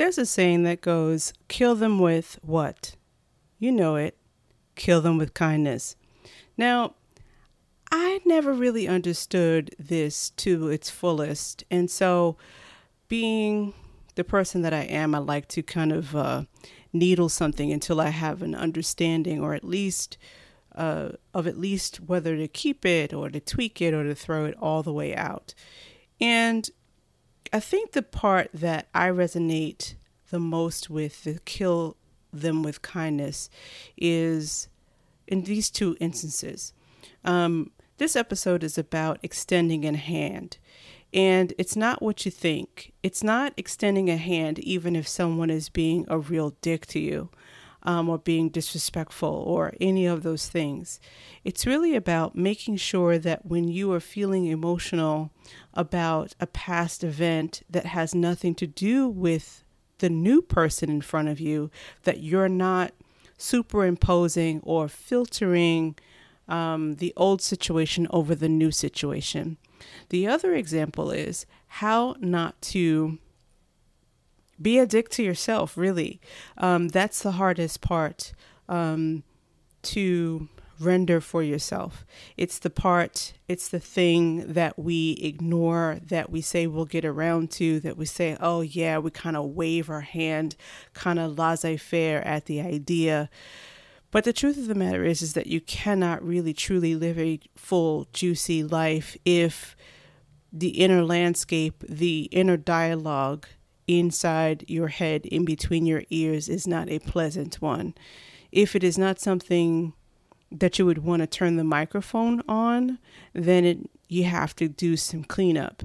There's a saying that goes, kill them with what? You know it. Kill them with kindness. Now, I never really understood this to its fullest. And so, being the person that I am, I like to kind of uh, needle something until I have an understanding or at least uh, of at least whether to keep it or to tweak it or to throw it all the way out. And I think the part that I resonate the most with, the kill them with kindness, is in these two instances. Um, this episode is about extending a hand. And it's not what you think. It's not extending a hand, even if someone is being a real dick to you um, or being disrespectful or any of those things. It's really about making sure that when you are feeling emotional about a past event that has nothing to do with the new person in front of you, that you're not superimposing or filtering um, the old situation over the new situation. The other example is how not to be a dick to yourself, really. Um, that's the hardest part um, to render for yourself. It's the part, it's the thing that we ignore, that we say we'll get around to, that we say, oh, yeah, we kind of wave our hand, kind of laissez faire at the idea. But the truth of the matter is, is that you cannot really truly live a full, juicy life if the inner landscape, the inner dialogue, inside your head, in between your ears, is not a pleasant one. If it is not something that you would want to turn the microphone on, then it, you have to do some cleanup.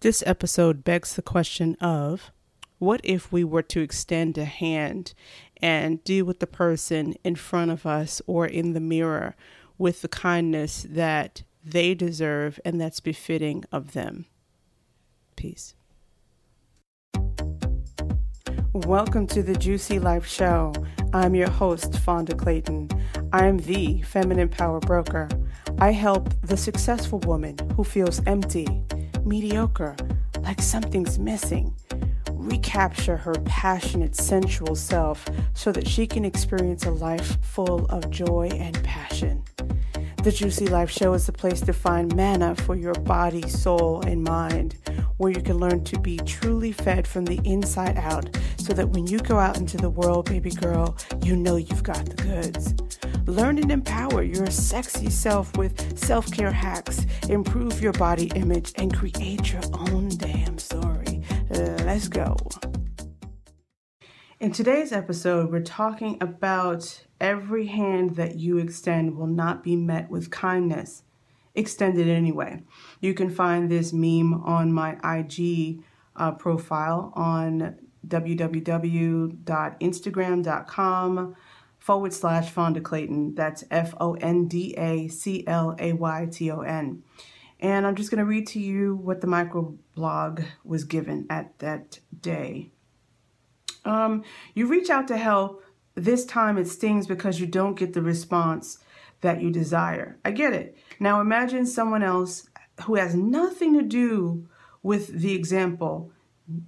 This episode begs the question of what if we were to extend a hand and deal with the person in front of us or in the mirror with the kindness that they deserve and that's befitting of them? Peace. Welcome to the Juicy Life Show. I'm your host, Fonda Clayton. I am the feminine power broker. I help the successful woman who feels empty, mediocre, like something's missing, recapture her passionate, sensual self so that she can experience a life full of joy and passion. The Juicy Life Show is the place to find manna for your body, soul, and mind, where you can learn to be truly fed from the inside out so that when you go out into the world, baby girl, you know you've got the goods. Learn and empower your sexy self with self care hacks, improve your body image, and create your own damn story. Let's go. In today's episode, we're talking about every hand that you extend will not be met with kindness. Extend it anyway. You can find this meme on my IG uh, profile on www.instagram.com forward slash Fonda Clayton. That's F O N D A C L A Y T O N. And I'm just going to read to you what the microblog was given at that day. Um, you reach out to help. This time it stings because you don't get the response that you desire. I get it. Now imagine someone else who has nothing to do with the example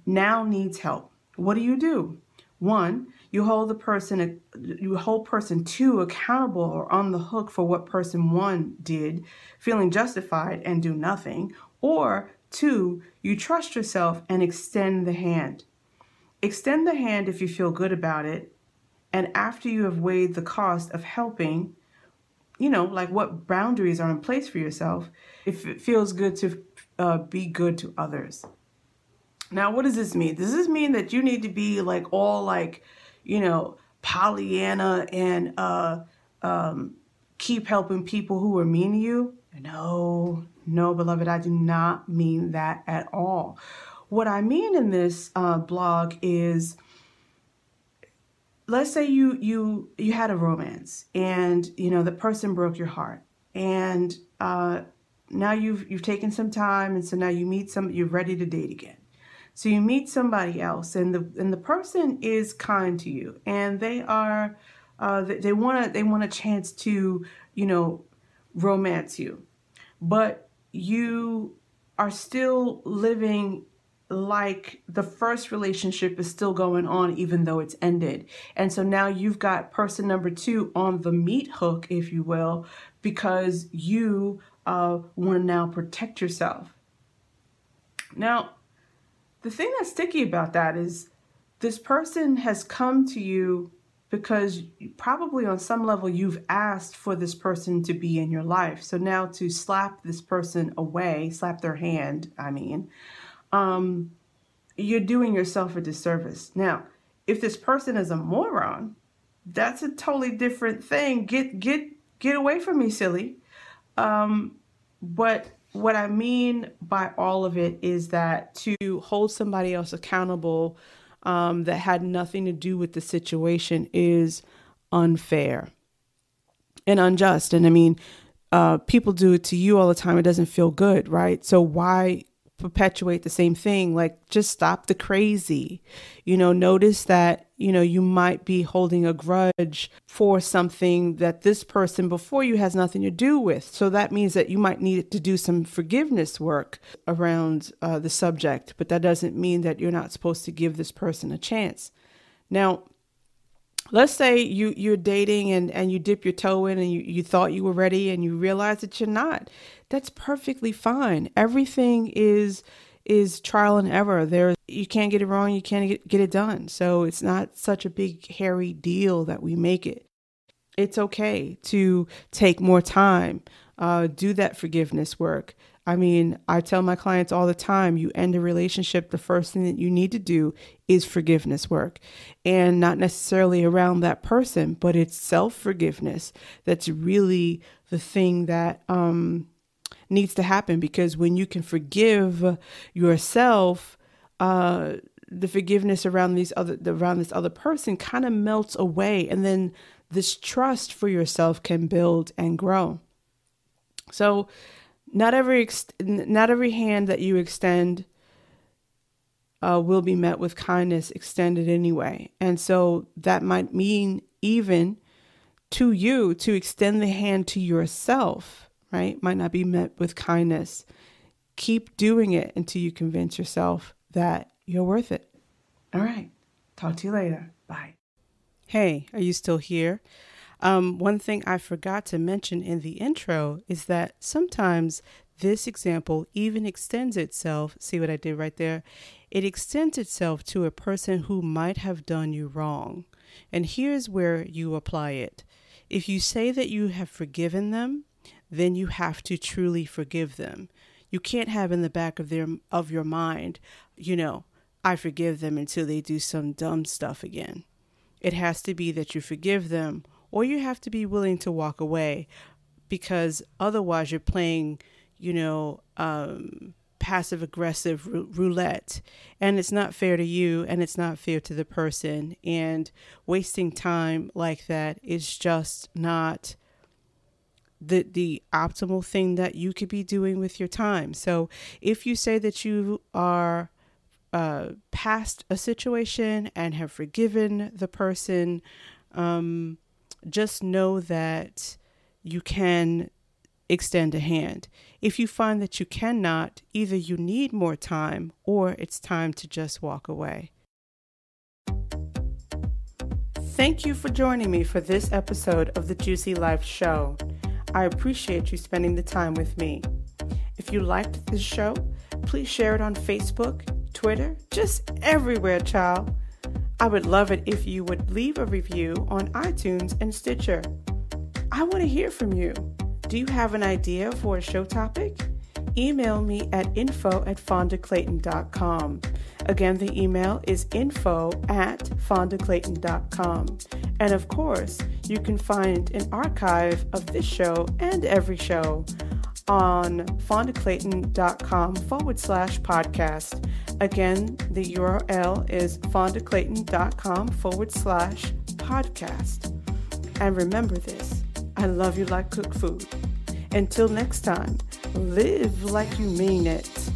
now needs help. What do you do? One, you hold the person you hold person two accountable or on the hook for what person one did, feeling justified and do nothing. Or two, you trust yourself and extend the hand. Extend the hand if you feel good about it. And after you have weighed the cost of helping, you know, like what boundaries are in place for yourself, if it feels good to uh, be good to others. Now, what does this mean? Does this mean that you need to be like all like, you know, Pollyanna and uh, um, keep helping people who are mean to you? No, no, beloved, I do not mean that at all. What I mean in this uh, blog is, let's say you you you had a romance and you know the person broke your heart and uh, now you've you've taken some time and so now you meet some you're ready to date again. So you meet somebody else and the and the person is kind to you and they are uh, they want to they want a chance to you know romance you. But you are still living like the first relationship is still going on even though it's ended. And so now you've got person number two on the meat hook, if you will, because you uh, want to now protect yourself. Now, the thing that's sticky about that is this person has come to you because probably on some level you've asked for this person to be in your life. So now to slap this person away, slap their hand, I mean, um, you're doing yourself a disservice. Now, if this person is a moron, that's a totally different thing. Get get get away from me, silly. Um, but what I mean by all of it is that to hold somebody else accountable um, that had nothing to do with the situation is unfair and unjust. And I mean, uh, people do it to you all the time. It doesn't feel good, right? So why perpetuate the same thing like just stop the crazy. You know notice that you know you might be holding a grudge for something that this person before you has nothing to do with. So that means that you might need to do some forgiveness work around uh, the subject but that doesn't mean that you're not supposed to give this person a chance. Now let's say you you're dating and and you dip your toe in and you, you thought you were ready and you realize that you're not that's perfectly fine. Everything is is trial and error. There you can't get it wrong you can't get, get it done. So it's not such a big hairy deal that we make it. It's okay to take more time uh, do that forgiveness work I mean, I tell my clients all the time you end a relationship, the first thing that you need to do is forgiveness work. And not necessarily around that person, but it's self forgiveness that's really the thing that um, needs to happen because when you can forgive yourself, uh, the forgiveness around these other around this other person kind of melts away and then this trust for yourself can build and grow. So not every ex- not every hand that you extend uh, will be met with kindness extended anyway, and so that might mean even to you to extend the hand to yourself, right? Might not be met with kindness. Keep doing it until you convince yourself that you're worth it. All right. Talk to you later. Bye. Hey, are you still here? Um, one thing I forgot to mention in the intro is that sometimes this example even extends itself. See what I did right there? It extends itself to a person who might have done you wrong. And here's where you apply it. If you say that you have forgiven them, then you have to truly forgive them. You can't have in the back of their of your mind, you know, I forgive them until they do some dumb stuff again. It has to be that you forgive them or you have to be willing to walk away because otherwise you're playing, you know, um, passive aggressive roulette. And it's not fair to you and it's not fair to the person. And wasting time like that is just not the the optimal thing that you could be doing with your time. So if you say that you are uh, past a situation and have forgiven the person um, just know that you can extend a hand. If you find that you cannot, either you need more time or it's time to just walk away. Thank you for joining me for this episode of the Juicy Life Show. I appreciate you spending the time with me. If you liked this show, please share it on Facebook, Twitter, just everywhere, child. I would love it if you would leave a review on iTunes and Stitcher. I want to hear from you. Do you have an idea for a show topic? Email me at info at fondaclayton.com. Again, the email is info at fondaclayton.com. And of course, you can find an archive of this show and every show on fondaclayton.com forward slash podcast. Again, the URL is fondaclayton.com forward slash podcast. And remember this I love you like cooked food. Until next time, live like you mean it.